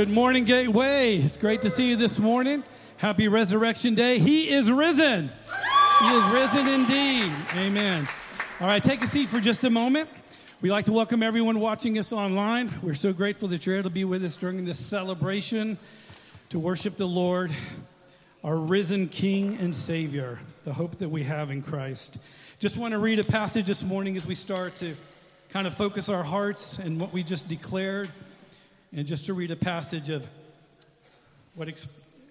Good morning, Gateway. It's great to see you this morning. Happy Resurrection Day. He is risen. He is risen indeed. Amen. All right, take a seat for just a moment. We'd like to welcome everyone watching us online. We're so grateful that you're able to be with us during this celebration to worship the Lord, our risen King and Savior, the hope that we have in Christ. Just want to read a passage this morning as we start to kind of focus our hearts and what we just declared, and just to read a passage of what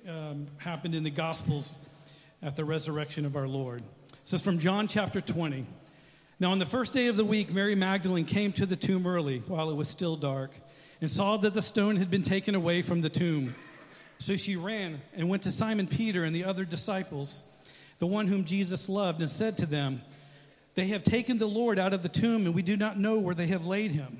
um, happened in the Gospels at the resurrection of our Lord. This is from John chapter 20. Now, on the first day of the week, Mary Magdalene came to the tomb early while it was still dark and saw that the stone had been taken away from the tomb. So she ran and went to Simon Peter and the other disciples, the one whom Jesus loved, and said to them, They have taken the Lord out of the tomb, and we do not know where they have laid him.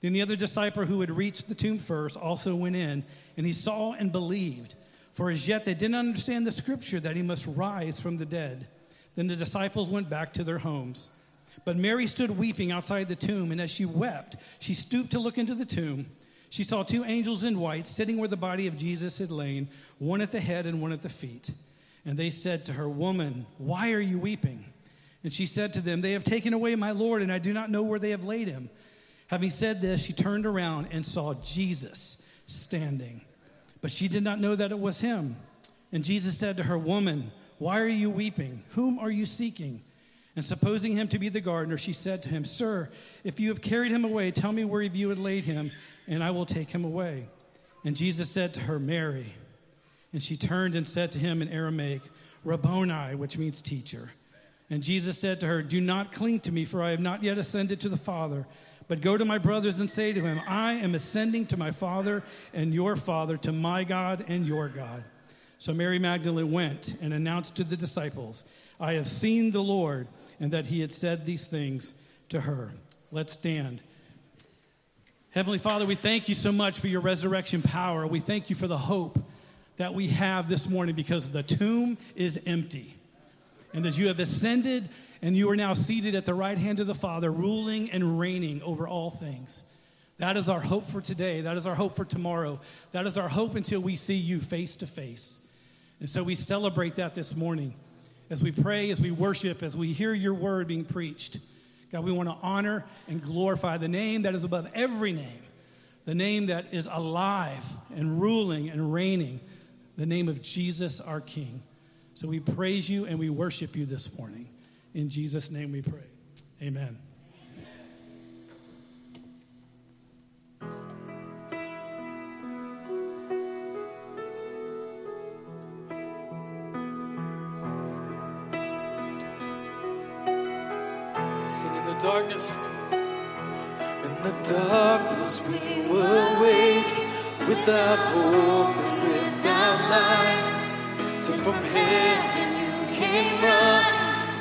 Then the other disciple who had reached the tomb first also went in, and he saw and believed. For as yet they did not understand the scripture that he must rise from the dead. Then the disciples went back to their homes. But Mary stood weeping outside the tomb, and as she wept, she stooped to look into the tomb. She saw two angels in white sitting where the body of Jesus had lain, one at the head and one at the feet. And they said to her, Woman, why are you weeping? And she said to them, They have taken away my Lord, and I do not know where they have laid him. Having said this, she turned around and saw Jesus standing. But she did not know that it was him. And Jesus said to her, Woman, why are you weeping? Whom are you seeking? And supposing him to be the gardener, she said to him, Sir, if you have carried him away, tell me where you had laid him, and I will take him away. And Jesus said to her, Mary. And she turned and said to him in Aramaic, Rabboni, which means teacher. And Jesus said to her, Do not cling to me, for I have not yet ascended to the Father. But go to my brothers and say to him, I am ascending to my Father and your Father, to my God and your God. So Mary Magdalene went and announced to the disciples, I have seen the Lord, and that he had said these things to her. Let's stand. Heavenly Father, we thank you so much for your resurrection power. We thank you for the hope that we have this morning because the tomb is empty. And that you have ascended and you are now seated at the right hand of the Father, ruling and reigning over all things. That is our hope for today. That is our hope for tomorrow. That is our hope until we see you face to face. And so we celebrate that this morning as we pray, as we worship, as we hear your word being preached. God, we want to honor and glorify the name that is above every name, the name that is alive and ruling and reigning, the name of Jesus our King. So we praise you and we worship you this morning. In Jesus' name we pray. Amen. Darkness. In the darkness we were waiting without hope and without light. Till from heaven you came running.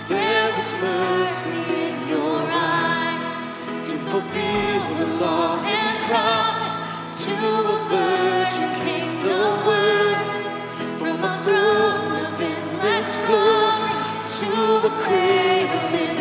There was mercy in your eyes to fulfill the law and prophets. To a virgin came the word from a throne of endless glory to a cradle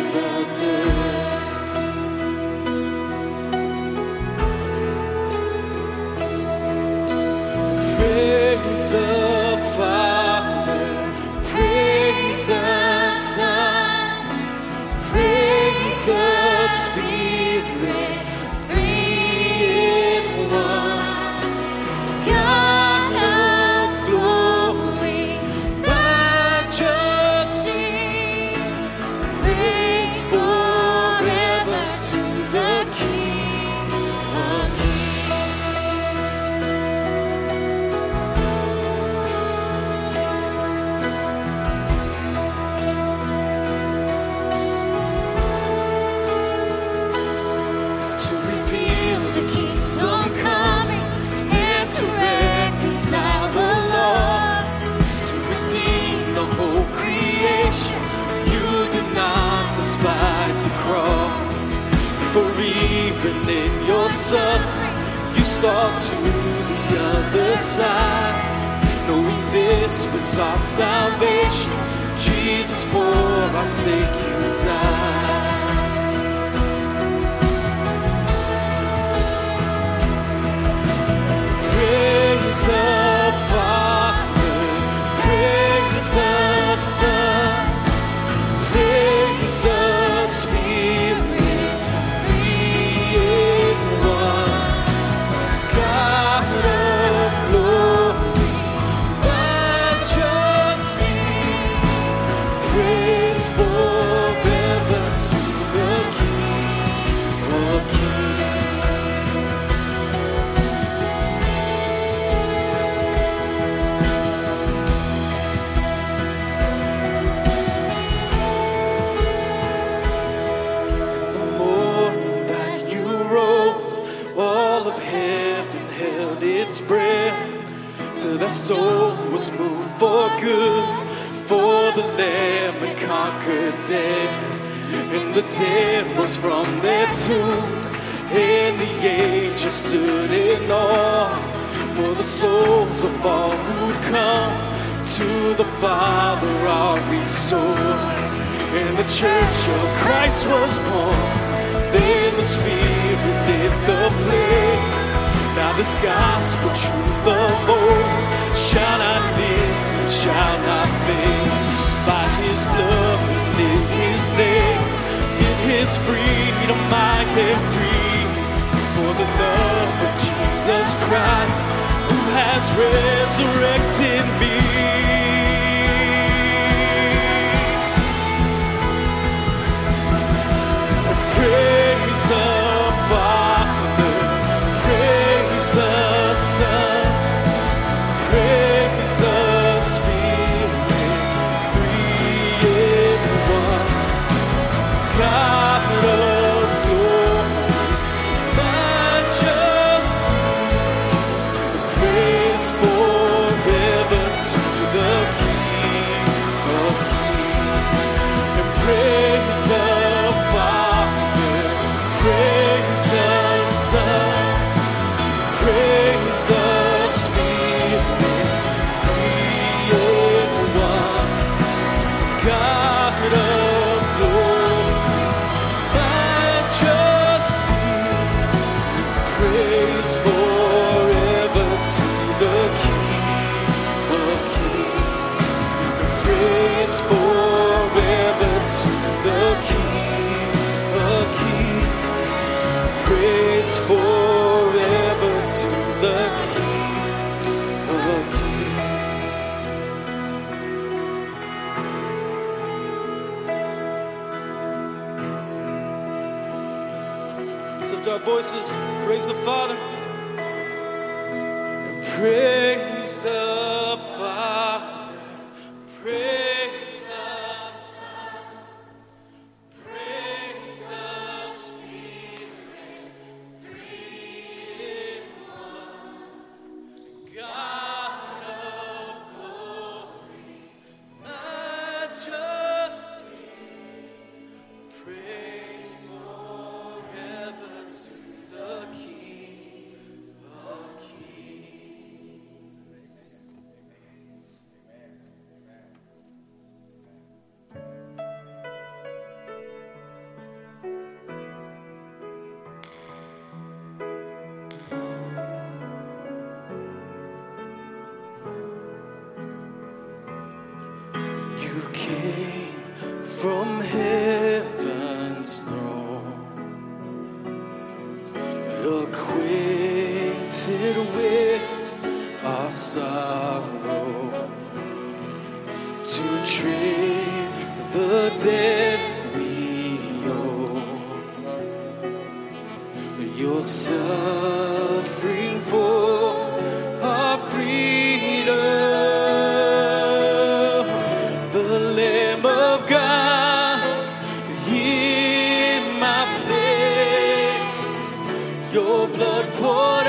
blood poured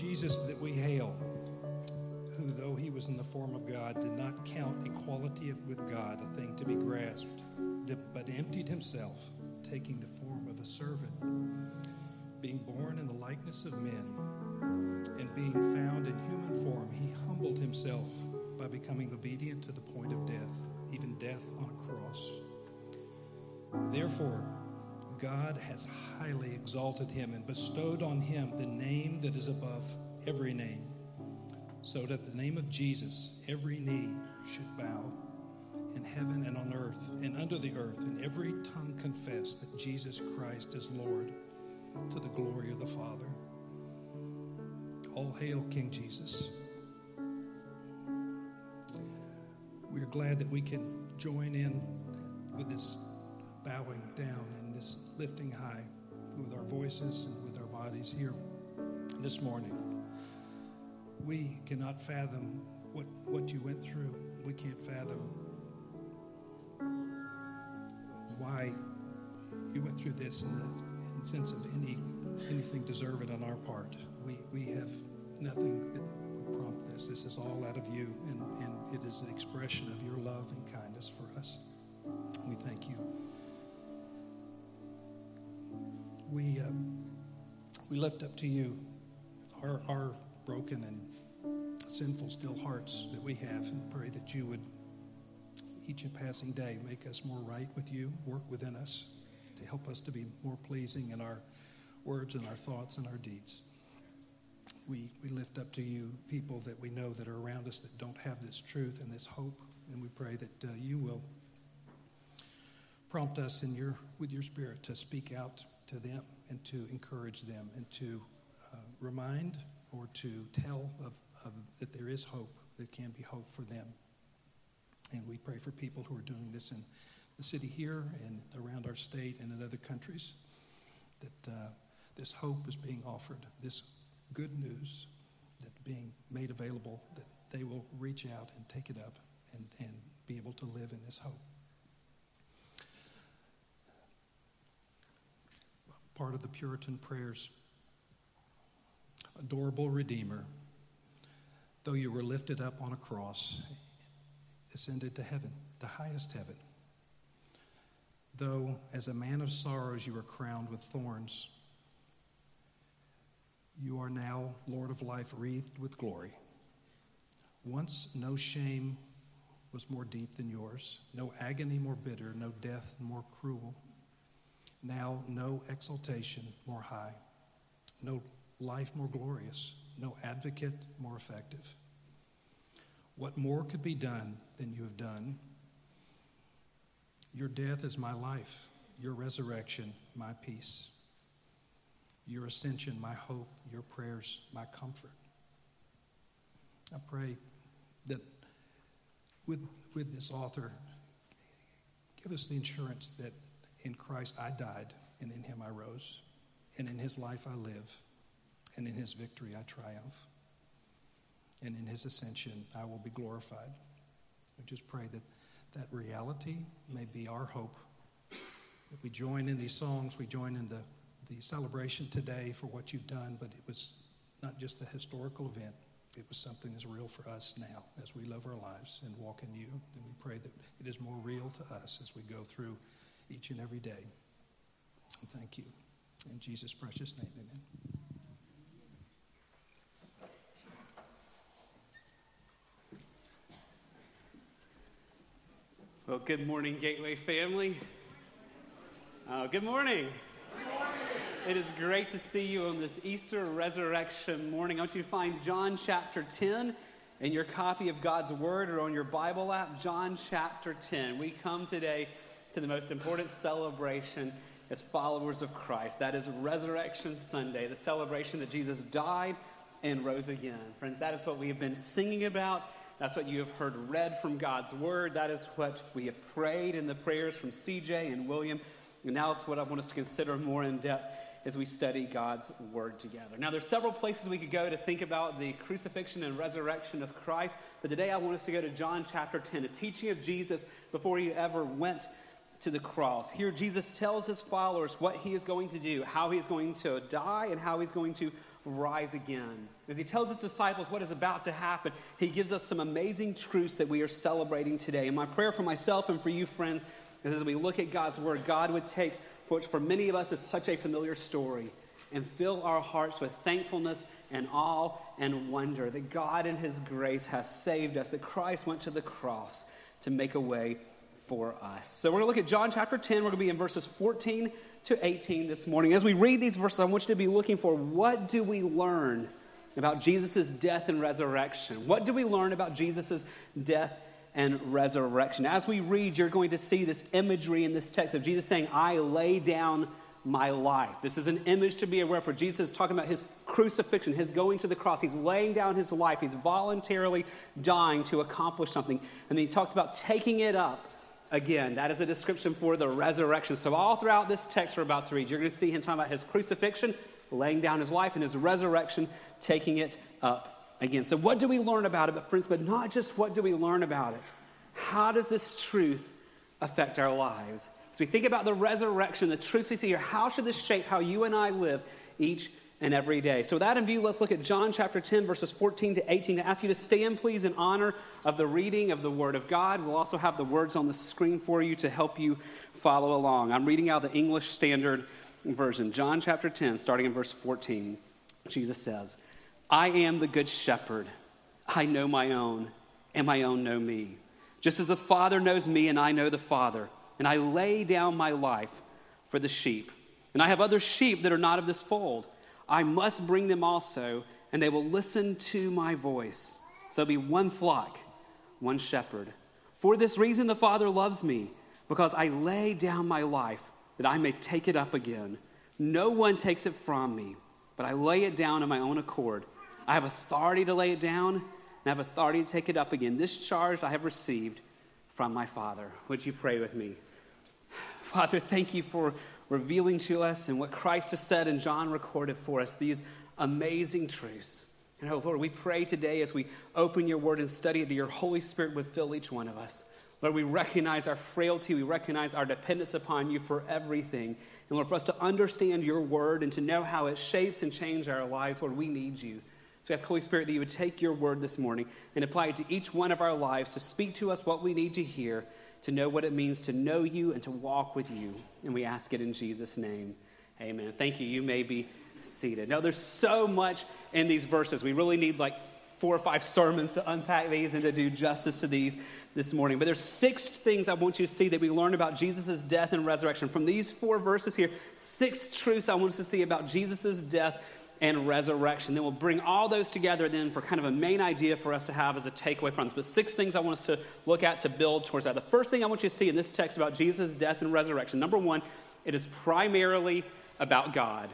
Jesus that we hail, who, though he was in the form of God, did not count equality with God a thing to be grasped, but emptied himself, taking the form of a servant, being born in the likeness of men, and being found in human form, he humbled himself by becoming obedient to the point of death, even death on a cross. Therefore, God has highly exalted him and bestowed on him the name that is above every name, so that the name of Jesus every knee should bow in heaven and on earth and under the earth, and every tongue confess that Jesus Christ is Lord to the glory of the Father. All hail King Jesus. We are glad that we can join in with this bowing down lifting high with our voices and with our bodies here this morning. We cannot fathom what, what you went through. We can't fathom why you went through this in the, in the sense of any anything deserved on our part. We, we have nothing that would prompt this. This is all out of you, and, and it is an expression of your love and kindness for us. We thank you. We, uh, we lift up to you our, our broken and sinful, still hearts that we have, and pray that you would, each and passing day, make us more right with you, work within us to help us to be more pleasing in our words and our thoughts and our deeds. We, we lift up to you people that we know that are around us that don't have this truth and this hope, and we pray that uh, you will prompt us in your, with your spirit to speak out to them and to encourage them and to uh, remind or to tell of, of that there is hope, there can be hope for them. And we pray for people who are doing this in the city here and around our state and in other countries that uh, this hope is being offered, this good news that's being made available, that they will reach out and take it up and, and be able to live in this hope. Part of the Puritan prayers Adorable Redeemer, though you were lifted up on a cross, ascended to heaven, the highest heaven, though as a man of sorrows you were crowned with thorns you are now Lord of life, wreathed with glory. Once no shame was more deep than yours, no agony more bitter, no death more cruel. Now, no exaltation more high, no life more glorious, no advocate more effective. What more could be done than you have done? Your death is my life, your resurrection, my peace your ascension, my hope, your prayers, my comfort. I pray that with, with this author, give us the assurance that in Christ I died, and in him I rose, and in his life I live, and in his victory I triumph, and in his ascension I will be glorified. I just pray that that reality may be our hope. That we join in these songs, we join in the the celebration today for what you've done, but it was not just a historical event. It was something that's real for us now as we live our lives and walk in you. And we pray that it is more real to us as we go through each and every day. And thank you. In Jesus' precious name, amen. Well, good morning, Gateway family. Uh, good morning. It is great to see you on this Easter resurrection morning. I want you to find John chapter 10 in your copy of God's Word or on your Bible app, John chapter 10. We come today to the most important celebration as followers of Christ. That is Resurrection Sunday, the celebration that Jesus died and rose again. Friends, that is what we have been singing about. That's what you have heard read from God's Word. That is what we have prayed in the prayers from CJ and William. And now it's what I want us to consider more in depth as we study God's Word together. Now, there's several places we could go to think about the crucifixion and resurrection of Christ, but today I want us to go to John chapter 10, a teaching of Jesus before he ever went to the cross. Here, Jesus tells his followers what he is going to do, how he is going to die, and how he's going to rise again. As he tells his disciples what is about to happen, he gives us some amazing truths that we are celebrating today. And my prayer for myself and for you, friends, is as we look at God's word, God would take, which for many of us is such a familiar story, and fill our hearts with thankfulness and awe and wonder that God in his grace has saved us, that Christ went to the cross to make a way for us. So we're going to look at John chapter 10. We're going to be in verses 14 to 18 this morning. As we read these verses, I want you to be looking for what do we learn about Jesus' death and resurrection? What do we learn about Jesus' death and resurrection? As we read, you're going to see this imagery in this text of Jesus saying, I lay down my life. This is an image to be aware for. Jesus is talking about his crucifixion, his going to the cross. He's laying down his life. He's voluntarily dying to accomplish something. And then he talks about taking it up again. That is a description for the resurrection. So, all throughout this text we're about to read, you're going to see him talking about his crucifixion, laying down his life, and his resurrection, taking it up again. So, what do we learn about it? But, friends, but not just what do we learn about it? How does this truth affect our lives? As we think about the resurrection, the truth we see here, how should this shape how you and I live each and every day. So, with that in view, let's look at John chapter 10, verses 14 to 18, to ask you to stand, please, in honor of the reading of the Word of God. We'll also have the words on the screen for you to help you follow along. I'm reading out the English Standard Version. John chapter 10, starting in verse 14, Jesus says, I am the good shepherd. I know my own, and my own know me. Just as the Father knows me, and I know the Father, and I lay down my life for the sheep. And I have other sheep that are not of this fold. I must bring them also, and they will listen to my voice. So be one flock, one shepherd. For this reason, the Father loves me, because I lay down my life that I may take it up again. No one takes it from me, but I lay it down of my own accord. I have authority to lay it down, and I have authority to take it up again. This charge I have received from my Father. Would you pray with me? Father, thank you for revealing to us and what Christ has said and John recorded for us, these amazing truths. And oh, Lord, we pray today as we open your word and study it that your Holy Spirit would fill each one of us. Lord, we recognize our frailty. We recognize our dependence upon you for everything. And Lord, for us to understand your word and to know how it shapes and changes our lives, Lord, we need you. So we ask, Holy Spirit, that you would take your word this morning and apply it to each one of our lives to speak to us what we need to hear to know what it means to know you and to walk with you. And we ask it in Jesus' name. Amen. Thank you. You may be seated. Now, there's so much in these verses. We really need like four or five sermons to unpack these and to do justice to these this morning. But there's six things I want you to see that we learn about Jesus' death and resurrection. From these four verses here, six truths I want us to see about Jesus' death and resurrection. Then we'll bring all those together then for kind of a main idea for us to have as a takeaway from this. But six things I want us to look at to build towards that. The first thing I want you to see in this text about Jesus' death and resurrection number one, it is primarily about God.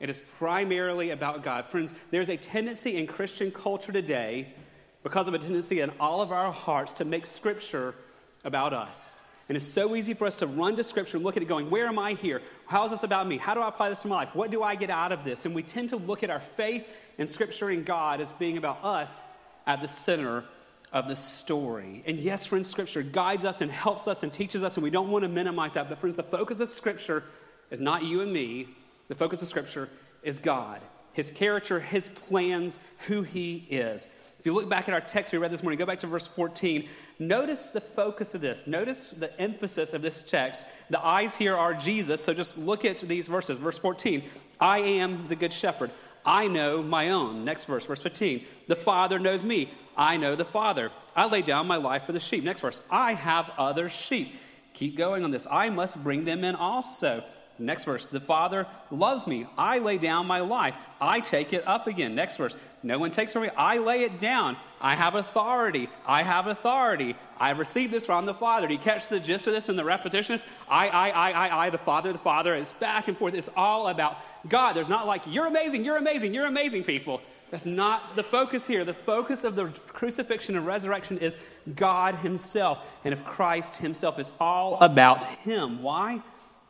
It is primarily about God. Friends, there's a tendency in Christian culture today, because of a tendency in all of our hearts, to make Scripture about us. And it's so easy for us to run to Scripture and look at it going, Where am I here? How is this about me? How do I apply this to my life? What do I get out of this? And we tend to look at our faith and Scripture and God as being about us at the center of the story. And yes, friends, Scripture guides us and helps us and teaches us, and we don't want to minimize that. But, friends, the focus of Scripture is not you and me, the focus of Scripture is God, His character, His plans, who He is. If you look back at our text we read this morning, go back to verse 14. Notice the focus of this. Notice the emphasis of this text. The eyes here are Jesus, so just look at these verses. Verse 14 I am the good shepherd. I know my own. Next verse, verse 15. The Father knows me. I know the Father. I lay down my life for the sheep. Next verse. I have other sheep. Keep going on this. I must bring them in also. Next verse, the Father loves me. I lay down my life. I take it up again. Next verse, no one takes from me. I lay it down. I have authority. I have authority. I have received this from the Father. Do you catch the gist of this and the repetition? I, I, I, I, I, the Father, the Father. It's back and forth. It's all about God. There's not like, you're amazing, you're amazing, you're amazing, people. That's not the focus here. The focus of the crucifixion and resurrection is God Himself. And if Christ Himself is all about Him. Why?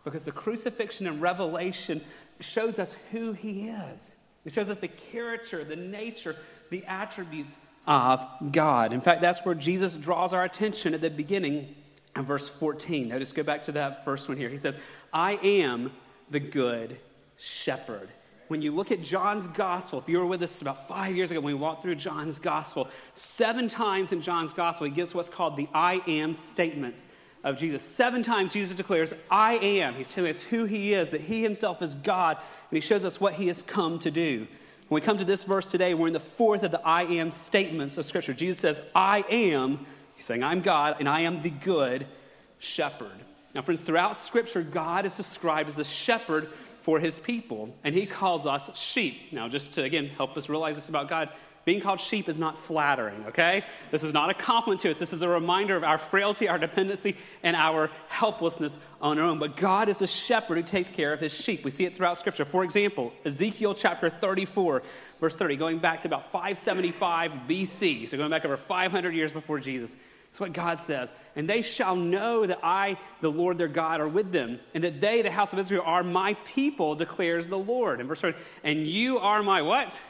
Because the crucifixion and revelation shows us who he is. It shows us the character, the nature, the attributes of God. In fact, that's where Jesus draws our attention at the beginning of verse 14. Notice, go back to that first one here. He says, I am the good shepherd. when you look at John's gospel, if you were with us about five years ago when we walked through John's gospel, seven times in John's gospel, he gives what's called the I am statements of Jesus. Seven times Jesus declares, I am. He's telling us who he is, that he himself is God, and he shows us what he has come to do. When we come to this verse today, we're in the fourth of the I am statements of Scripture. Jesus says, I am. He's saying, I'm God, and I am the good shepherd. Now, friends, throughout Scripture, God is described as the shepherd for his people, and he calls us sheep. Now, just to again help us realize this about God, being called sheep is not flattering, okay? This is not a compliment to us. This is a reminder of our frailty, our dependency, and our helplessness on our own. But God is a shepherd who takes care of his sheep. We see it throughout Scripture. For example, Ezekiel chapter 34, verse 30, going back to about 575 BC, so going back over 500 years before Jesus. That's what God says. And they shall know that I, the Lord their God, are with them, and that they, the house of Israel, are my people, declares the Lord. And verse 30, and you are my what?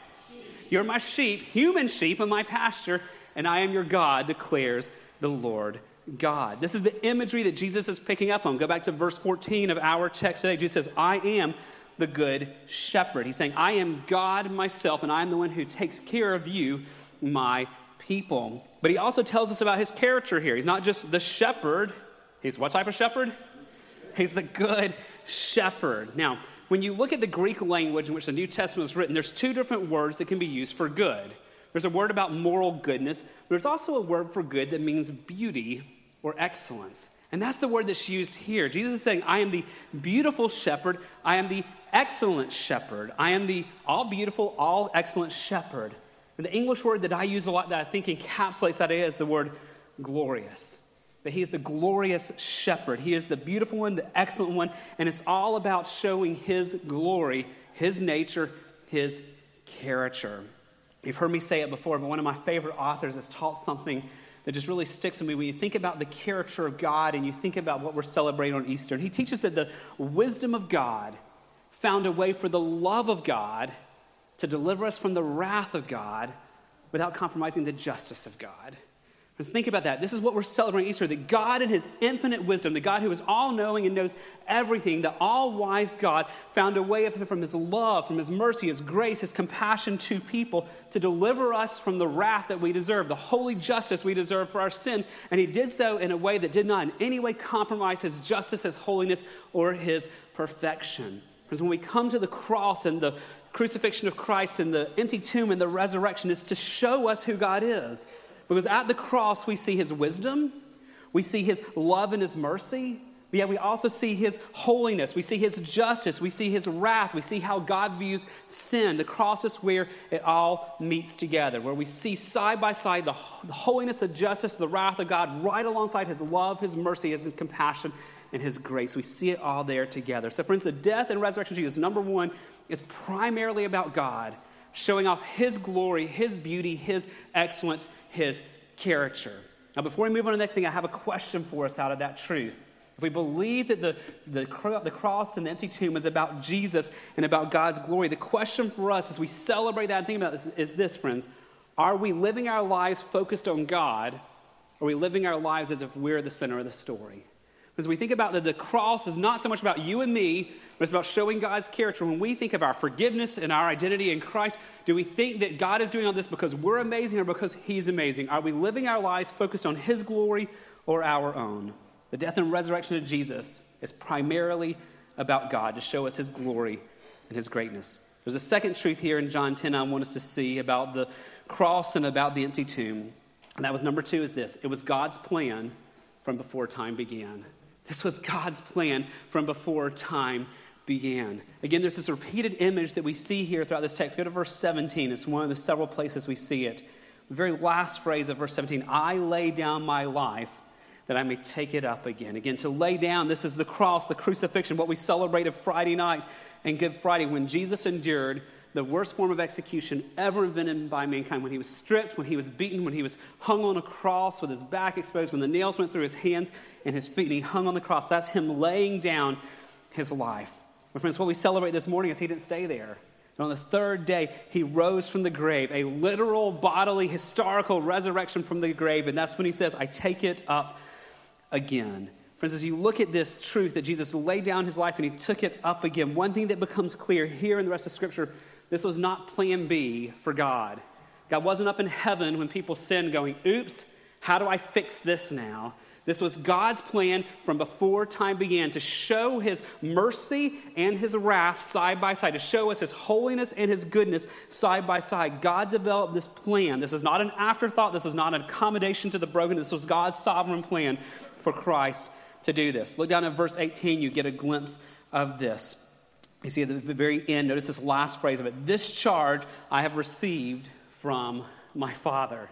You're my sheep, human sheep in my pasture, and I am your God, declares the Lord God. This is the imagery that Jesus is picking up on. Go back to verse 14 of our text today. Jesus says, I am the good shepherd. He's saying, I am God myself, and I am the one who takes care of you, my people. But he also tells us about his character here. He's not just the shepherd, he's what type of shepherd? He's the good shepherd. Now, when you look at the Greek language in which the New Testament was written, there's two different words that can be used for good. There's a word about moral goodness, but there's also a word for good that means beauty or excellence. And that's the word that's used here. Jesus is saying, I am the beautiful shepherd. I am the excellent shepherd. I am the all beautiful, all excellent shepherd. And the English word that I use a lot that I think encapsulates that is the word glorious. That he is the glorious shepherd. He is the beautiful one, the excellent one, and it's all about showing his glory, his nature, his character. You've heard me say it before, but one of my favorite authors has taught something that just really sticks with me when you think about the character of God and you think about what we're celebrating on Easter. He teaches that the wisdom of God found a way for the love of God to deliver us from the wrath of God without compromising the justice of God. Think about that. This is what we're celebrating Easter that God, in His infinite wisdom, the God who is all knowing and knows everything, the all wise God, found a way from His love, from His mercy, His grace, His compassion to people to deliver us from the wrath that we deserve, the holy justice we deserve for our sin. And He did so in a way that did not in any way compromise His justice, His holiness, or His perfection. Because when we come to the cross and the crucifixion of Christ and the empty tomb and the resurrection, it's to show us who God is. Because at the cross, we see his wisdom, we see his love and his mercy, but yet we also see his holiness, we see his justice, we see his wrath, we see how God views sin. The cross is where it all meets together, where we see side by side the, holiness, the justice, the wrath of God right alongside his love, his mercy, his compassion, and his grace. We see it all there together. So, friends, the death and resurrection of Jesus, number one, is primarily about God showing off his glory, his beauty, his excellence, his character. Now, before we move on to the next thing, I have a question for us out of that truth. If we believe that the, the, the cross and the empty tomb is about Jesus and about God's glory, the question for us as we celebrate that and think about this is this, friends. Are we living our lives focused on God? Or are we living our lives as if we're the center of the story? Because we think about that the cross is not so much about you and me, but it's about showing God's character. When we think of our forgiveness and our identity in Christ, do we think that God is doing all this because we're amazing or because He's amazing? Are we living our lives focused on His glory or our own? The death and resurrection of Jesus is primarily about God to show us His glory and His greatness. There's a second truth here in John 10 I want us to see about the cross and about the empty tomb. And that was number two is this it was God's plan from before time began. This was God's plan from before time began. Again, there's this repeated image that we see here throughout this text. Go to verse 17. It's one of the several places we see it. The very last phrase of verse 17 I lay down my life that I may take it up again. Again, to lay down, this is the cross, the crucifixion, what we celebrated Friday night and Good Friday when Jesus endured the worst form of execution ever invented by mankind. When he was stripped, when he was beaten, when he was hung on a cross with his back exposed, when the nails went through his hands and his feet, and he hung on the cross. That's him laying down his life. My friends, what we celebrate this morning is he didn't stay there. And on the third day, he rose from the grave, a literal, bodily, historical resurrection from the grave. And that's when he says, I take it up again. Friends, as you look at this truth that Jesus laid down his life and he took it up again, one thing that becomes clear here in the rest of Scripture this was not plan B for God. God wasn't up in heaven when people sinned going, oops, how do I fix this now? This was God's plan from before time began to show his mercy and his wrath side by side, to show us his holiness and his goodness side by side. God developed this plan. This is not an afterthought, this is not an accommodation to the broken. This was God's sovereign plan for Christ to do this. Look down at verse 18, you get a glimpse of this. You see at the very end, notice this last phrase of it. This charge I have received from my Father.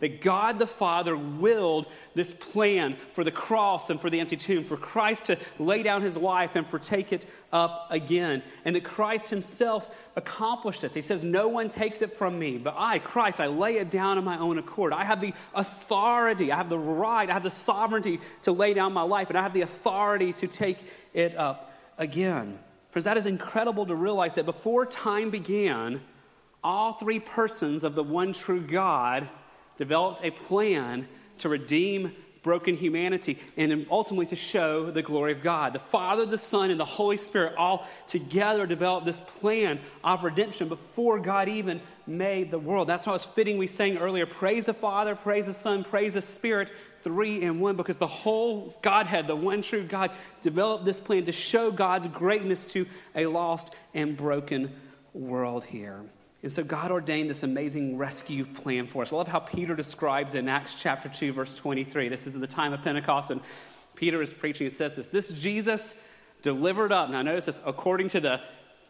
That God the Father willed this plan for the cross and for the empty tomb, for Christ to lay down his life and for take it up again. And that Christ himself accomplished this. He says, No one takes it from me, but I, Christ, I lay it down on my own accord. I have the authority, I have the right, I have the sovereignty to lay down my life, and I have the authority to take it up again. Friends, that is incredible to realize that before time began, all three persons of the one true God developed a plan to redeem broken humanity and ultimately to show the glory of God. The Father, the Son, and the Holy Spirit all together developed this plan of redemption before God even made the world. That's why it's fitting we sang earlier praise the Father, praise the Son, praise the Spirit, three in one, because the whole Godhead, the one true God, developed this plan to show God's greatness to a lost and broken world here. And so God ordained this amazing rescue plan for us. I love how Peter describes in Acts chapter 2, verse 23. This is the time of Pentecost, and Peter is preaching. It says this This Jesus delivered up, now notice this, according to the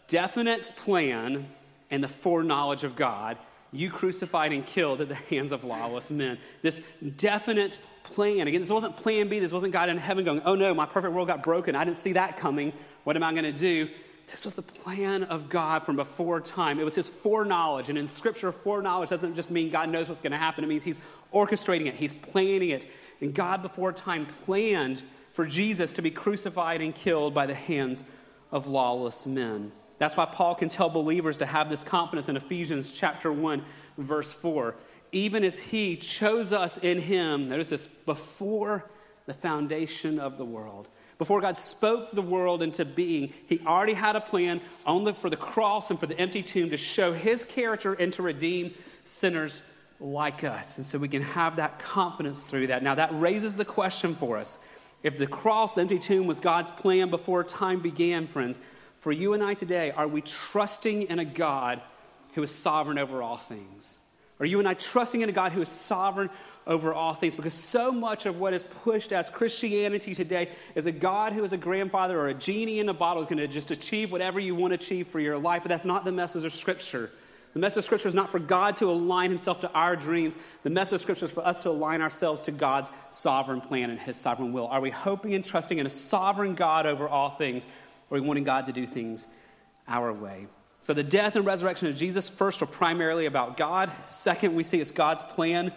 definite plan and the foreknowledge of God, you crucified and killed at the hands of lawless men. This definite plan. Again, this wasn't plan B. This wasn't God in heaven going, oh no, my perfect world got broken. I didn't see that coming. What am I going to do? This was the plan of God from before time. It was his foreknowledge. And in Scripture, foreknowledge doesn't just mean God knows what's going to happen, it means he's orchestrating it, he's planning it. And God before time planned for Jesus to be crucified and killed by the hands of lawless men. That's why Paul can tell believers to have this confidence in Ephesians chapter 1, verse 4. Even as he chose us in him, notice this, before the foundation of the world before God spoke the world into being, He already had a plan only for the cross and for the empty tomb to show His character and to redeem sinners like us. And so we can have that confidence through that. Now, that raises the question for us. If the cross, the empty tomb, was God's plan before time began, friends, for you and I today, are we trusting in a God who is sovereign over all things? Are you and I trusting in a God who is sovereign over all things because so much of what is pushed as Christianity today is a God who is a grandfather or a genie in a bottle is going to just achieve whatever you want to achieve for your life, but that's not the message of Scripture. The message of Scripture is not for God to align himself to our dreams. The message of Scripture is for us to align ourselves to God's sovereign plan and his sovereign will. Are we hoping and trusting in a sovereign God over all things, or we wanting God to do things our way? So, the death and resurrection of Jesus, first, are primarily about God. Second, we see it's God's plan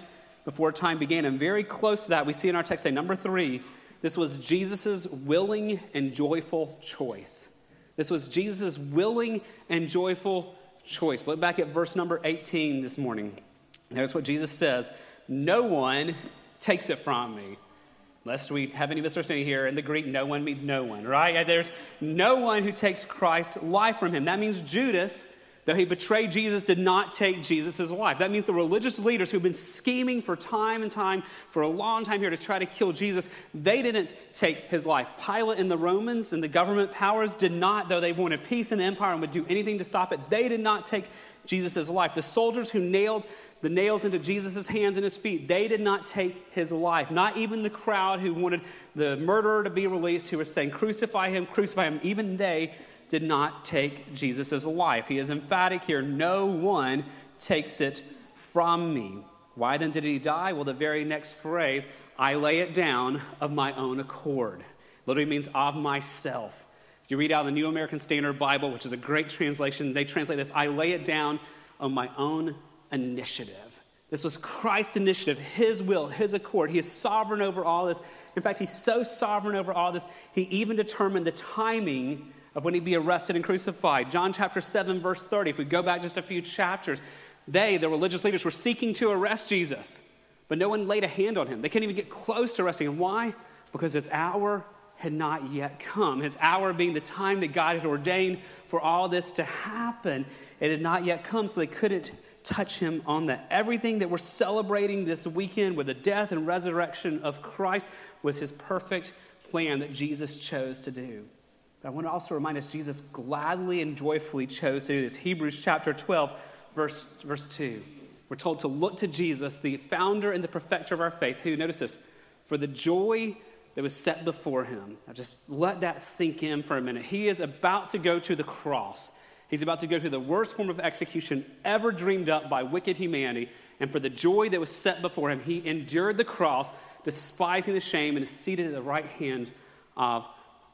before time began. And very close to that, we see in our text, say, number three, this was Jesus' willing and joyful choice. This was Jesus' willing and joyful choice. Look back at verse number 18 this morning. There's what Jesus says No one takes it from me. Lest we have any misunderstanding here, in the Greek, no one means no one, right? There's no one who takes Christ's life from him. That means Judas though he betrayed Jesus did not take Jesus' life. That means the religious leaders who've been scheming for time and time, for a long time here to try to kill Jesus, they didn't take his life. Pilate and the Romans and the government powers did not, though they wanted peace in the empire and would do anything to stop it, they did not take Jesus' life. The soldiers who nailed the nails into Jesus' hands and his feet, they did not take his life. Not even the crowd who wanted the murderer to be released, who were saying, Crucify him, crucify him, even they did not take Jesus' life. He is emphatic here no one takes it from me. Why then did he die? Well, the very next phrase, I lay it down of my own accord. Literally means of myself. If you read out the New American Standard Bible, which is a great translation, they translate this I lay it down of my own initiative. This was Christ's initiative, His will, His accord. He is sovereign over all this. In fact, He's so sovereign over all this, He even determined the timing of when he'd be arrested and crucified. John chapter 7, verse 30, if we go back just a few chapters, they, the religious leaders, were seeking to arrest Jesus, but no one laid a hand on him. They couldn't even get close to arresting him. Why? because his hour had not yet come. His hour being the time that God had ordained for all this to happen. It had not yet come, so they couldn't touch him on that. Everything that we're celebrating this weekend with the death and resurrection of Christ was his perfect plan that Jesus chose to do. But I want to also remind us Jesus gladly and joyfully chose to do this. Hebrews chapter 12, verse, verse 2. We're told to look to Jesus, the founder and the perfecter of our faith, who, notice this, for the joy that was set before him. Now just let that sink in for a minute. He is about to go to the cross. He's about to go to the worst form of execution ever dreamed up by wicked humanity. And for the joy that was set before him, he endured the cross, despising the shame, and is seated at the right hand of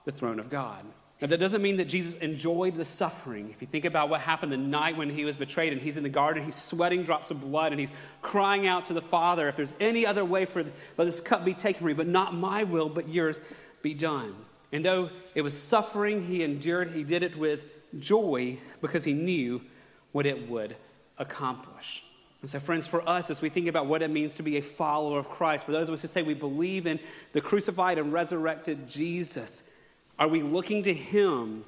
the throne of God. Now, that doesn't mean that Jesus enjoyed the suffering. If you think about what happened the night when he was betrayed and he's in the garden, he's sweating drops of blood and he's crying out to the Father, if there's any other way for let this cup be taken from me, but not my will, but yours be done. And though it was suffering he endured, he did it with joy because he knew what it would accomplish. And so, friends, for us, as we think about what it means to be a follower of Christ, for those of us who say we believe in the crucified and resurrected Jesus, are we looking to Him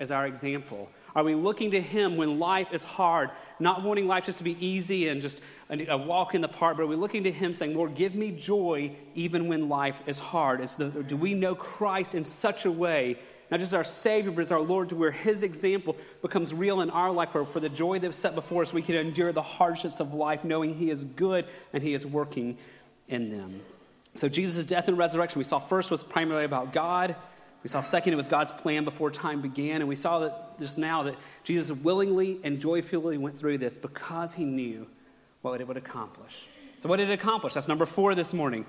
as our example? Are we looking to Him when life is hard, not wanting life just to be easy and just a, walk in the park, but are we looking to Him saying, Lord, give me joy even when life is hard? The, do we know Christ in such a way, not just our Savior, but as our Lord, to where His example becomes real in our life, for, for the joy that's set before us, we can endure the hardships of life, knowing He is good and He is working in them. So, Jesus' death and resurrection, we saw first was primarily about God. We saw second, it was God's plan before time began. And we saw that just now that Jesus willingly and joyfully went through this because he knew what it would accomplish. So, what did it accomplish? That's number four this morning.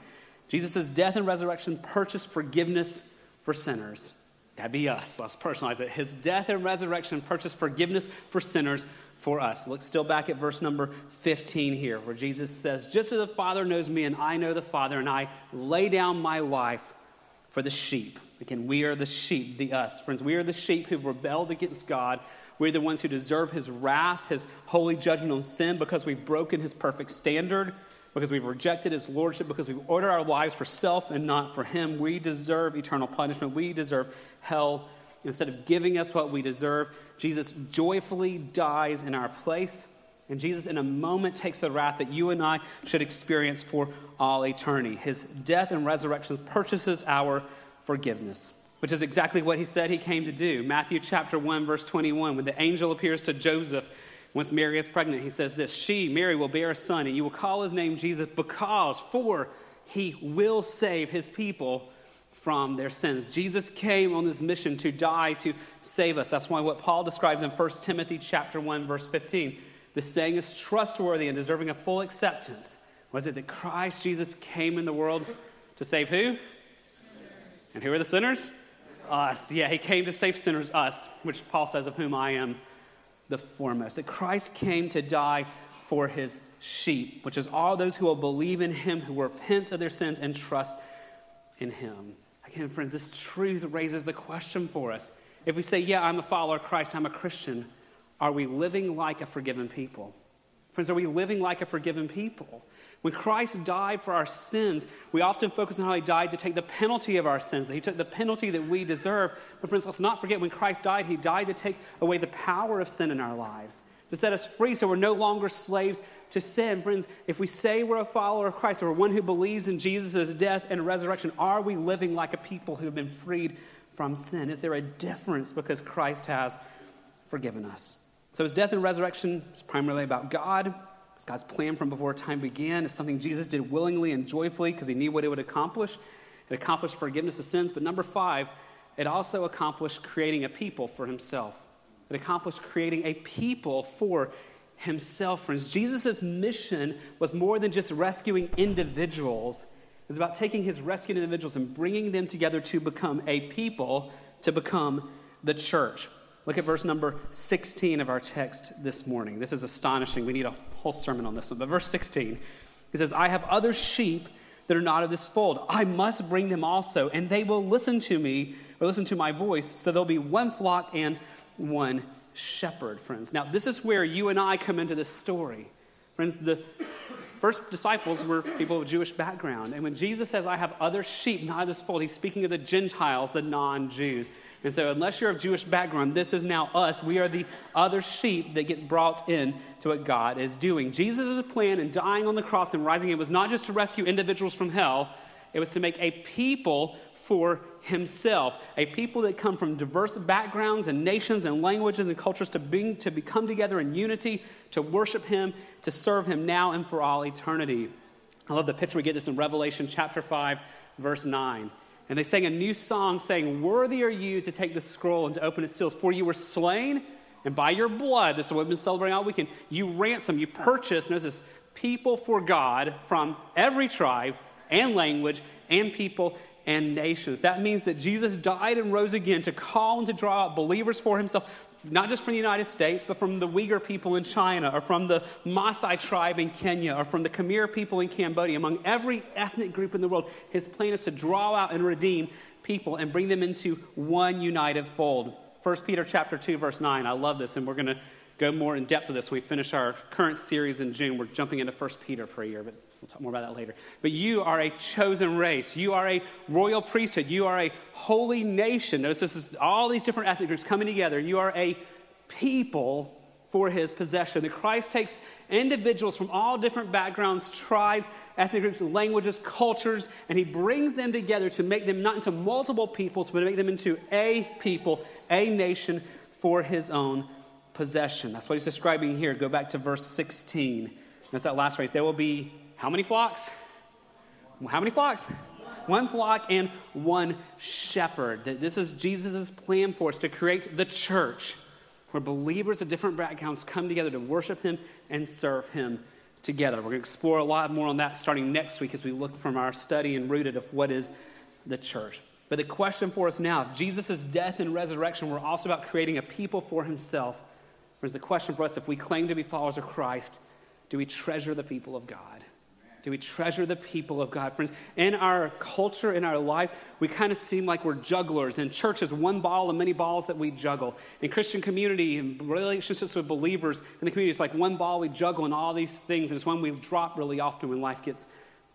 Jesus' death and resurrection purchased forgiveness for sinners. That'd be us. Let's personalize it. His death and resurrection purchased forgiveness for sinners for us. Look still back at verse number 15 here, where Jesus says, Just as the Father knows me and I know the Father, and I lay down my life for the sheep. Again, we are the sheep, the us. Friends, we are the sheep who've rebelled against God. We're the ones who deserve his wrath, his holy judgment on sin because we've broken his perfect standard, because we've rejected his lordship, because we've ordered our lives for self and not for him. We deserve eternal punishment. We deserve hell. Instead of giving us what we deserve, Jesus joyfully dies in our place. And Jesus, in a moment, takes the wrath that you and I should experience for all eternity. His death and resurrection purchases our forgiveness, which is exactly what he said he came to do. Matthew chapter 1, verse 21, when the angel appears to Joseph once Mary is pregnant, he says this She, Mary, will bear a son, and you will call his name Jesus because, for he will save his people from their sins. Jesus came on this mission to die to save us. That's why what Paul describes in 1 Timothy chapter 1 verse 15. The saying is trustworthy and deserving of full acceptance. Was it that Christ Jesus came in the world to save who? And who are the sinners? Us. Yeah, he came to save sinners, us, which Paul says, of whom I am the foremost. That Christ came to die for his sheep, which is all those who will believe in him, who repent of their sins and trust in him. Again, friends, this truth raises the question for us. If we say, Yeah, I'm a follower of Christ, I'm a Christian, are we living like a forgiven people? Friends, are we living like a forgiven people? When Christ died for our sins, we often focus on how he died to take the penalty of our sins, that he took the penalty that we deserve. But, friends, let's not forget when Christ died, he died to take away the power of sin in our lives, to set us free so we're no longer slaves to sin. Friends, if we say we're a follower of Christ or one who believes in Jesus' death and resurrection, are we living like a people who have been freed from sin? Is there a difference because Christ has forgiven us? So, his death and resurrection is primarily about God. It's God's plan from before time began. It's something Jesus did willingly and joyfully because he knew what it would accomplish. It accomplished forgiveness of sins. But number five, it also accomplished creating a people for himself. It accomplished creating a people for himself, friends. Jesus' mission was more than just rescuing individuals. It was about taking his rescued individuals and bringing them together to become a people, to become the church. Look at verse number 16 of our text this morning. This is astonishing. We need a whole sermon on this one. But verse 16, he says, I have other sheep that are not of this fold. I must bring them also, and they will listen to me or listen to my voice. So there'll be one flock and one shepherd, friends. Now, this is where you and I come into this story. Friends, the, first disciples were people of Jewish background. And when Jesus says, I have other sheep, not of this fold, he's speaking of the Gentiles, the non Jews. And so, unless you're of Jewish background, this is now us. We are the other sheep that gets brought in to what God is doing. Jesus' plan in dying on the cross and rising it was not just to rescue individuals from hell, it was to make a people for himself, a people that come from diverse backgrounds and nations and languages and cultures to, bring, to become together in unity, to worship him, to serve him now and for all eternity. I love the picture we get this in Revelation chapter 5, verse 9. And they sang a new song saying, Worthy are you to take the scroll and to open its seals, for you were slain, and by your blood, this is what we've been celebrating all weekend, you ransom, you purchased, notice this, people for God from every tribe and language and people and nations. That means that Jesus died and rose again to call and to draw out believers for himself, not just from the United States, but from the Uyghur people in China, or from the Maasai tribe in Kenya, or from the Khmer people in Cambodia. Among every ethnic group in the world, his plan is to draw out and redeem people and bring them into one united fold. 1 Peter chapter 2, verse 9. I love this, and we're going to go more in depth with this when we finish our current series in June. We're jumping into 1 Peter for a year, but we'll talk more about that later. But you are a chosen race. You are a royal priesthood. You are a holy nation. Notice this is all these different ethnic groups coming together. You are a people for his possession. That Christ takes individuals from all different backgrounds, tribes, ethnic groups, languages, cultures, and he brings them together to make them not into multiple peoples, but to make them into a people, a nation for his own possession. That's what he's describing here. Go back to verse 16. That's that last phrase. There will be how many flocks? How many flocks? One flock and one shepherd. This is Jesus' plan for us to create the church where believers of different backgrounds come together to worship him and serve him together. We're going to explore a lot more on that starting next week as we look from our study and rooted of what is the church. But the question for us now, if Jesus' death and resurrection were also about creating a people for himself, Friends, the question for us if we claim to be followers of Christ, do we treasure the people of God? Do we treasure the people of God? Friends, in our culture, in our lives, we kind of seem like we're jugglers. In church is one ball and many balls that we juggle. In Christian community and relationships with believers in the community, it's like one ball we juggle and all these things, and it's one we drop really often when life gets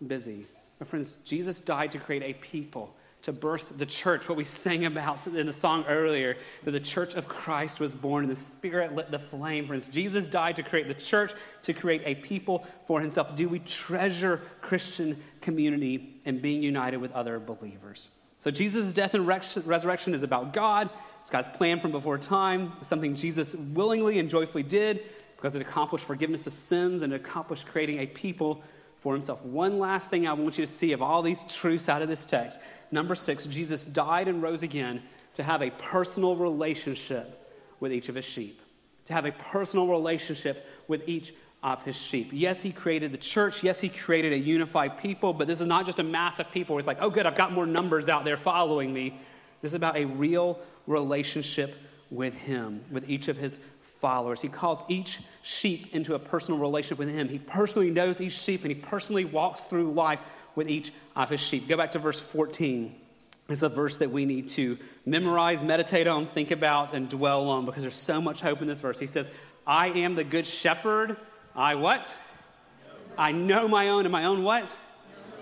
busy. But friends, Jesus died to create a people to birth the church, what we sang about in the song earlier, that the church of Christ was born and the Spirit lit the flame. Friends, Jesus died to create the church, to create a people for himself. Do we treasure Christian community and being united with other believers? So, Jesus' death and resurrection is about God. It's God's plan from before time. Something Jesus willingly and joyfully did because it accomplished forgiveness of sins and accomplished creating a people for himself. One last thing I want you to see of all these truths out of this text Number six, Jesus died and rose again to have a personal relationship with each of his sheep. To have a personal relationship with each of his sheep. Yes, he created the church. Yes, he created a unified people, but this is not just a mass of people it's like, oh, good, I've got more numbers out there following me. This is about a real relationship with him, with each of his followers. He calls each sheep into a personal relationship with him. He personally knows each sheep and he personally walks through life with each of his sheep. Go back to verse 14. It's a verse that we need to memorize, meditate on, think about, and dwell on because there's so much hope in this verse. He says, I am the good shepherd. I what? I know my own, and my own what?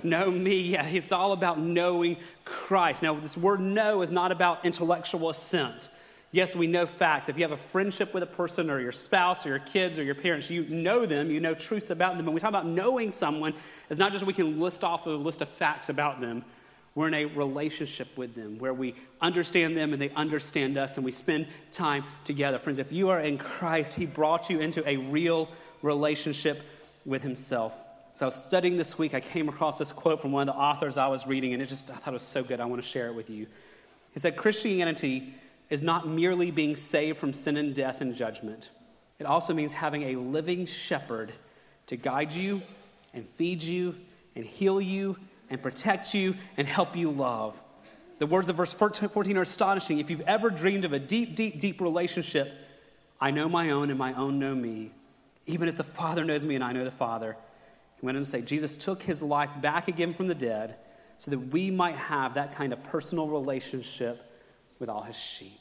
Know me. Yeah, it's all about knowing Christ. Now, this word know is not about intellectual assent. Yes, we know facts. If you have a friendship with a person or your spouse or your kids or your parents, you know them, you know truths about them. When we talk about knowing someone, it's not just we can list off a list of facts about them. We're in a relationship with them where we understand them and they understand us and we spend time together. Friends, if you are in Christ, He brought you into a real relationship with Himself. So I was studying this week, I came across this quote from one of the authors I was reading, and it just, I thought it was so good. I want to share it with you. He said, Christianity is not merely being saved from sin and death and judgment, it also means having a living shepherd to guide you and feed you and heal you and protect you and help you love. The words of verse 14 are astonishing. If you've ever dreamed of a deep, deep, deep relationship, I know my own and my own know me. Even as the Father knows me and I know the Father. He went on to say, Jesus took his life back again from the dead so that we might have that kind of personal relationship with all his sheep.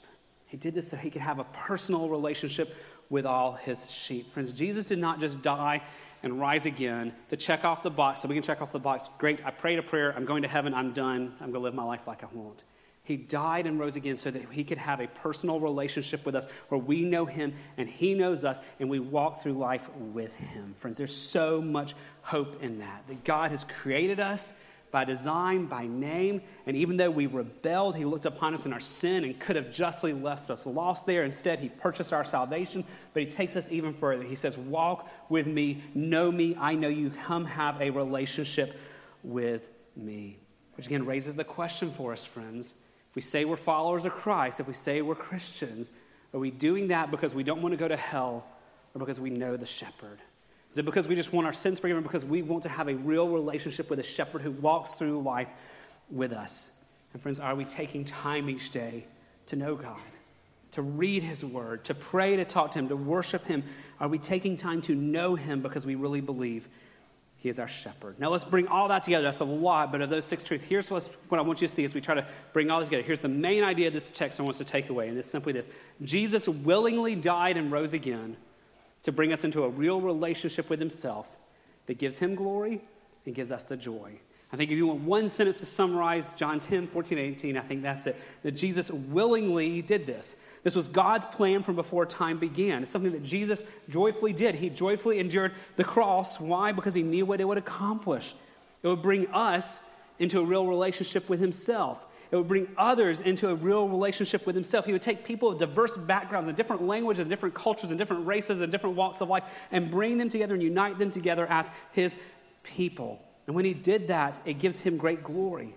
He did this so he could have a personal relationship with all his sheep. Friends, Jesus did not just die and rise again to check off the box so we can check off the box. Great, I prayed a prayer. I'm going to heaven. I'm done. I'm going to live my life like I want. He died and rose again so that he could have a personal relationship with us where we know him and he knows us and we walk through life with him. Friends, there's so much hope in that. That God has created us by design, by name, and even though we rebelled, he looked upon us in our sin and could have justly left us lost there. Instead, he purchased our salvation, but he takes us even further. He says, Walk with me, know me, I know you, come have a relationship with me. Which again raises the question for us, friends if we say we're followers of Christ, if we say we're Christians, are we doing that because we don't want to go to hell or because we know the shepherd? Is it because we just want our sins forgiven, because we want to have a real relationship with a shepherd who walks through life with us? And friends, are we taking time each day to know God, to read His Word, to pray, to talk to Him, to worship Him? Are we taking time to know Him because we really believe he is our shepherd. Now let's bring all that together. That's a lot, but of those six truths, here's what I want you to see as we try to bring all this together. Here's the main idea of this text I want us to take away, and it's simply this Jesus willingly died and rose again to bring us into a real relationship with himself that gives him glory and gives us the joy. I think if you want one sentence to summarize John 10, 14, 18, I think that's it. That Jesus willingly did this. This was God's plan from before time began. It's something that Jesus joyfully did. He joyfully endured the cross. Why? Because he knew what it would accomplish. It would bring us into a real relationship with himself. It would bring others into a real relationship with himself. He would take people of diverse backgrounds and different languages and different cultures and different races and different walks of life and bring them together and unite them together as his people. And when he did that, it gives him great glory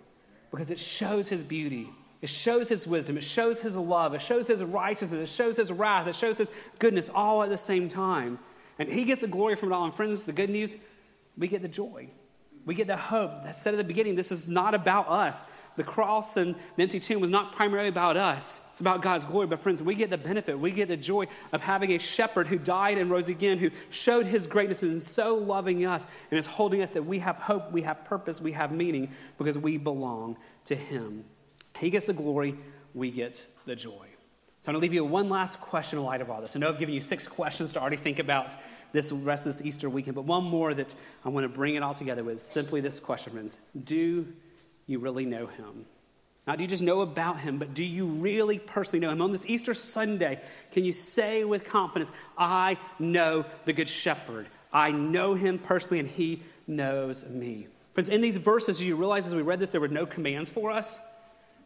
because it shows his beauty. It shows his wisdom. It shows his love. It shows his righteousness. It shows his wrath. It shows his goodness all at the same time. And he gets the glory from it all. And friends, the good news, we get the joy. We get the hope. I said at the beginning, this is not about us. The cross and the empty tomb was not primarily about us. It's about God's glory. But friends, we get the benefit. We get the joy of having a shepherd who died and rose again, who showed his greatness and so loving us and is holding us that we have hope, we have purpose, we have meaning because we belong to him. He gets the glory, we get the joy. So I'm going to leave you one last question in light of all this. I know I've given you six questions to already think about this rest of this Easter weekend, but one more that I want to bring it all together with simply this question, friends. Do you really know him? Not do you just know about him, but do you really personally know him? On this Easter Sunday, can you say with confidence, I know the Good Shepherd? I know him personally, and he knows me. Friends, in these verses, you realize as we read this, there were no commands for us,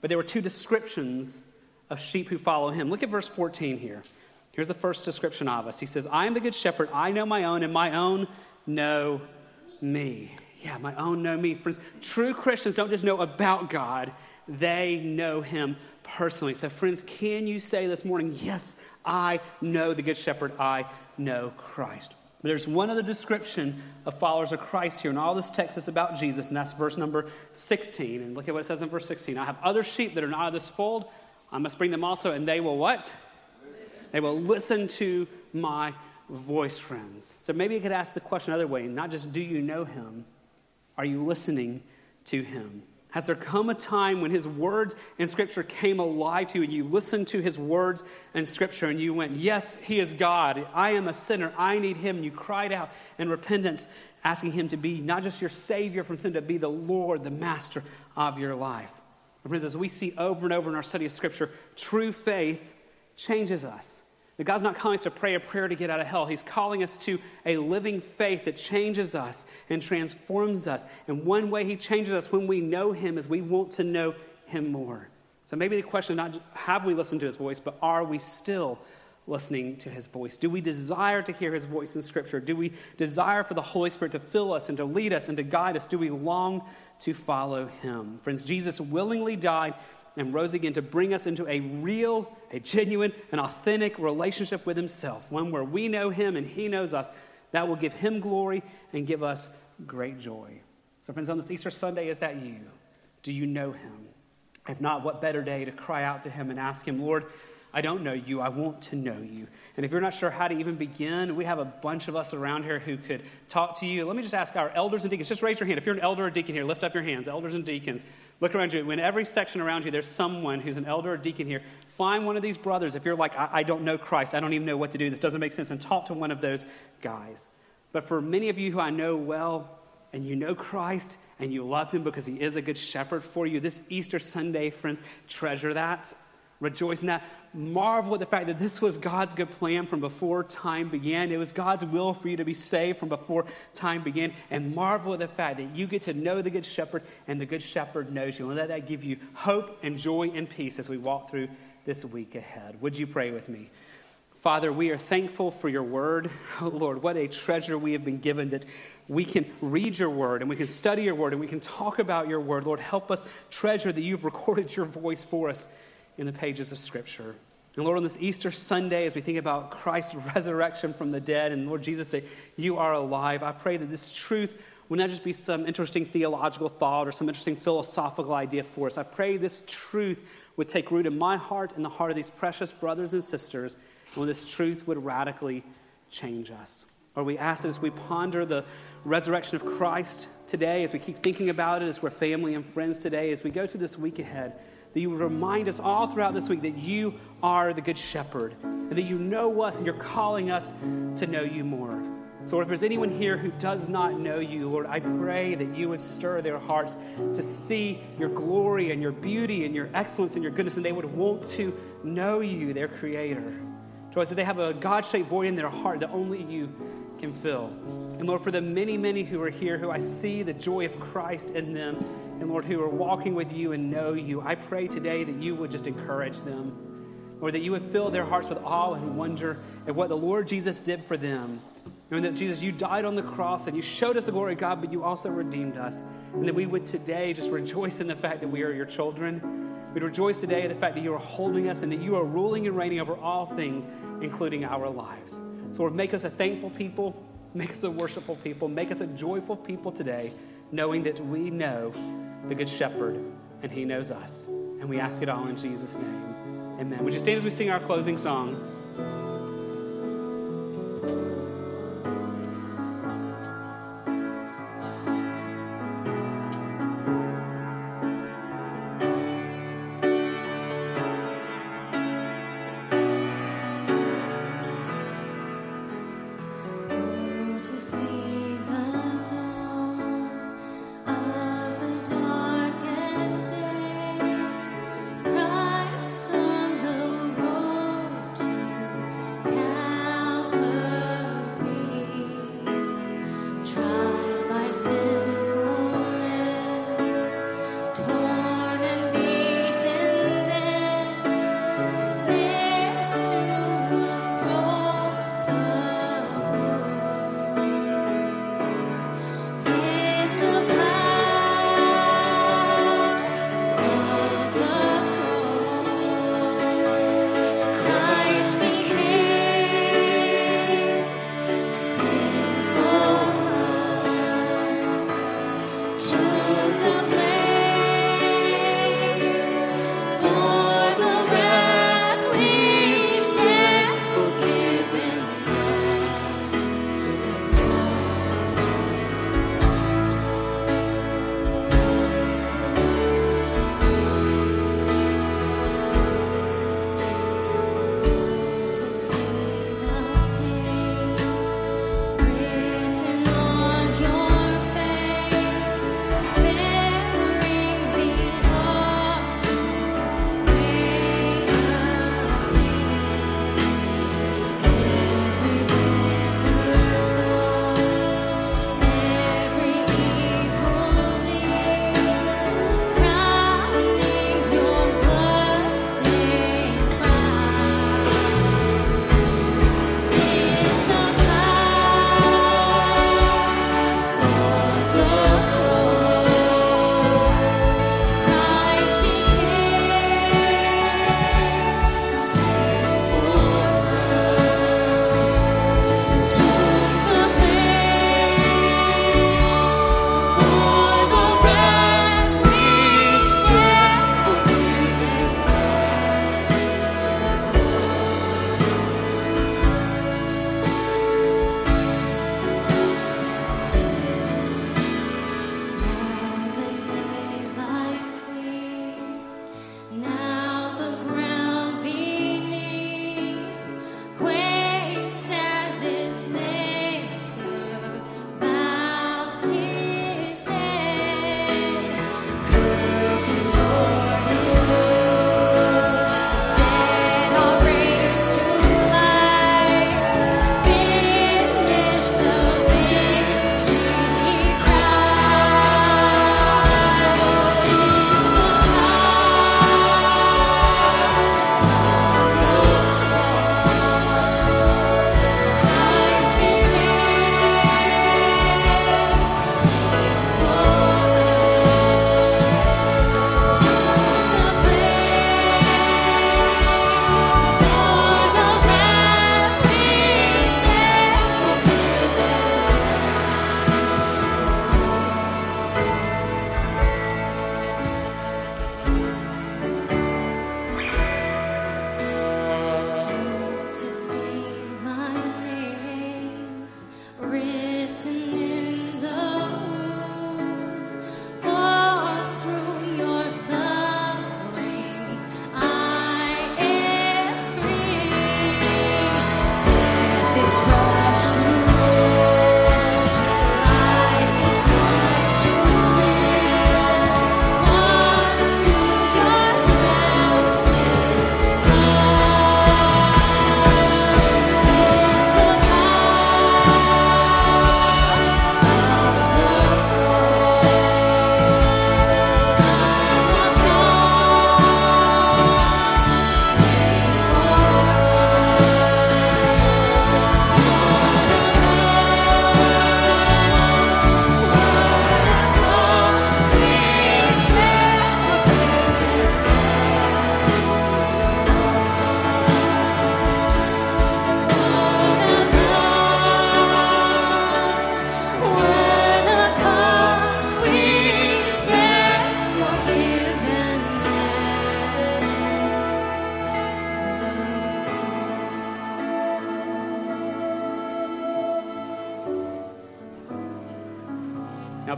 but there were two descriptions of sheep who follow him. Look at verse 14 here. Here's the first description of us. He says, I am the good shepherd. I know my own, and my own know me. Yeah, my own know me. Friends, true Christians don't just know about God, they know him personally. So, friends, can you say this morning, Yes, I know the good shepherd. I know Christ. There's one other description of followers of Christ here, and all this text is about Jesus, and that's verse number 16. And look at what it says in verse 16. I have other sheep that are not of this fold. I must bring them also, and they will what? They will listen to my voice, friends. So maybe you could ask the question another way, not just do you know him, are you listening to him? Has there come a time when his words in Scripture came alive to you and you listened to his words in Scripture and you went, Yes, he is God. I am a sinner. I need him. And you cried out in repentance, asking him to be not just your Savior from sin, but be the Lord, the Master of your life. friends, as we see over and over in our study of Scripture, true faith changes us. That God's not calling us to pray a prayer to get out of hell. He's calling us to a living faith that changes us and transforms us. And one way He changes us when we know Him is we want to know Him more. So maybe the question is not have we listened to His voice, but are we still listening to His voice? Do we desire to hear His voice in Scripture? Do we desire for the Holy Spirit to fill us and to lead us and to guide us? Do we long to follow Him? Friends, Jesus willingly died and rose again to bring us into a real, a genuine, an authentic relationship with Himself, one where we know Him and He knows us. That will give Him glory and give us great joy. So, friends, on this Easter Sunday, is that you? Do you know Him? If not, what better day to cry out to Him and ask Him, Lord, I don't know you. I want to know you. And if you're not sure how to even begin, we have a bunch of us around here who could talk to you. Let me just ask our elders and deacons, just raise your hand. If you're an elder or deacon here, lift up your hands. Elders and deacons, look around you. In every section around you, there's someone who's an elder or deacon here. Find one of these brothers. If you're like, I, I don't know Christ, I don't even know what to do, this doesn't make sense, and talk to one of those guys. But for many of you who I know well, and you know Christ and you love him because he is a good shepherd for you, this Easter Sunday, friends, treasure that. Rejoice in that. Marvel at the fact that this was God's good plan from before time began. It was God's will for you to be saved from before time began. And marvel at the fact that you get to know the Good Shepherd and the Good Shepherd knows you. And let that give you hope and joy and peace as we walk through this week ahead. Would you pray with me? Father, we are thankful for your word. Oh, Lord, what a treasure we have been given that we can read your word and we can study your word and we can talk about your word. Lord, help us treasure that you've recorded your voice for us in the pages of Scripture. And Lord, on this Easter Sunday, as we think about Christ's resurrection from the dead, and Lord Jesus, that you are alive, I pray that this truth would not just be some interesting theological thought or some interesting philosophical idea for us. I pray this truth would take root in my heart and the heart of these precious brothers and sisters, and this truth would radically change us. Or we ask that as we ponder the resurrection of Christ today, as we keep thinking about it, as we're family and friends today, as we go through this week ahead, that you would remind us all throughout this week that you are the Good Shepherd and that you know us and you're calling us to know you more. So, if there's anyone here who does not know you, Lord, I pray that you would stir their hearts to see your glory and your beauty and your excellence and your goodness, and they would want to know you, their Creator. So, that they have a God shaped void in their heart that only you can fill. And Lord, for the many, many who are here who I see the joy of Christ in them, and Lord, who are walking with you and know you, I pray today that you would just encourage them, or that you would fill their hearts with awe and wonder at what the Lord Jesus did for them. Knowing that Jesus, you died on the cross and you showed us the glory of God, but you also redeemed us. And that we would today just rejoice in the fact that we are your children. We'd rejoice today in the fact that you are holding us and that you are ruling and reigning over all things, including our lives. So, Lord, make us a thankful people, make us a worshipful people, make us a joyful people today, knowing that we know the Good Shepherd, and He knows us. And we ask it all in Jesus' name. Amen. Would you stand as we sing our closing song?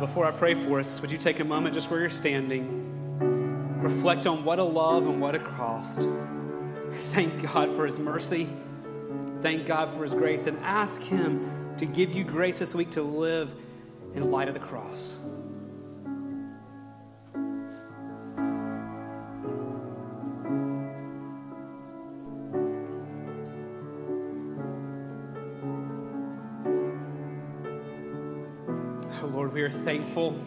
Before I pray for us, would you take a moment just where you're standing? Reflect on what a love and what a cost. Thank God for His mercy. Thank God for His grace. And ask Him to give you grace this week to live in light of the cross. Thankful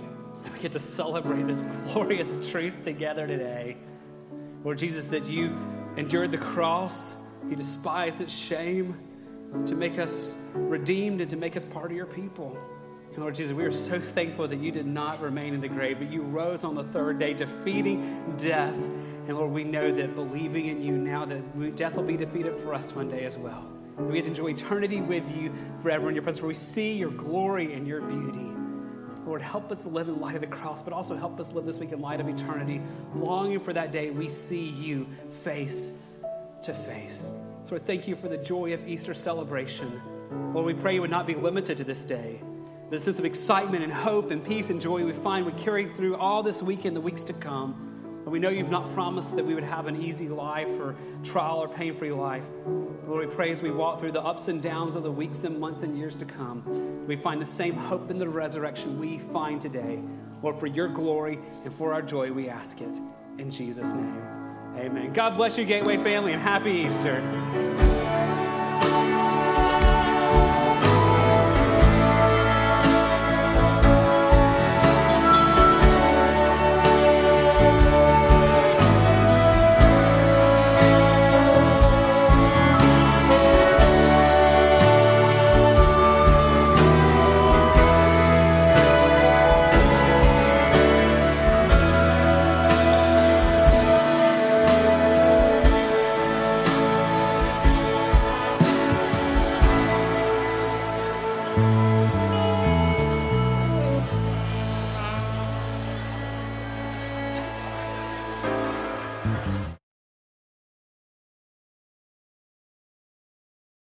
that we get to celebrate this glorious truth together today. Lord Jesus, that you endured the cross, you despised its shame to make us redeemed and to make us part of your people. And Lord Jesus, we are so thankful that you did not remain in the grave, but you rose on the third day, defeating death. And Lord, we know that believing in you now, that death will be defeated for us one day as well. We get to enjoy eternity with you forever in your presence, where we see your glory and your beauty. Lord, help us live in light of the cross, but also help us live this week in light of eternity, longing for that day we see you face to face. So, Lord, thank you for the joy of Easter celebration. Lord, we pray you would not be limited to this day. The sense of excitement and hope and peace and joy we find would carry through all this week and the weeks to come. And we know you've not promised that we would have an easy life or trial or pain free life. Lord, we pray as we walk through the ups and downs of the weeks and months and years to come, we find the same hope in the resurrection we find today. Lord, for your glory and for our joy, we ask it. In Jesus' name, amen. God bless you, Gateway family, and happy Easter.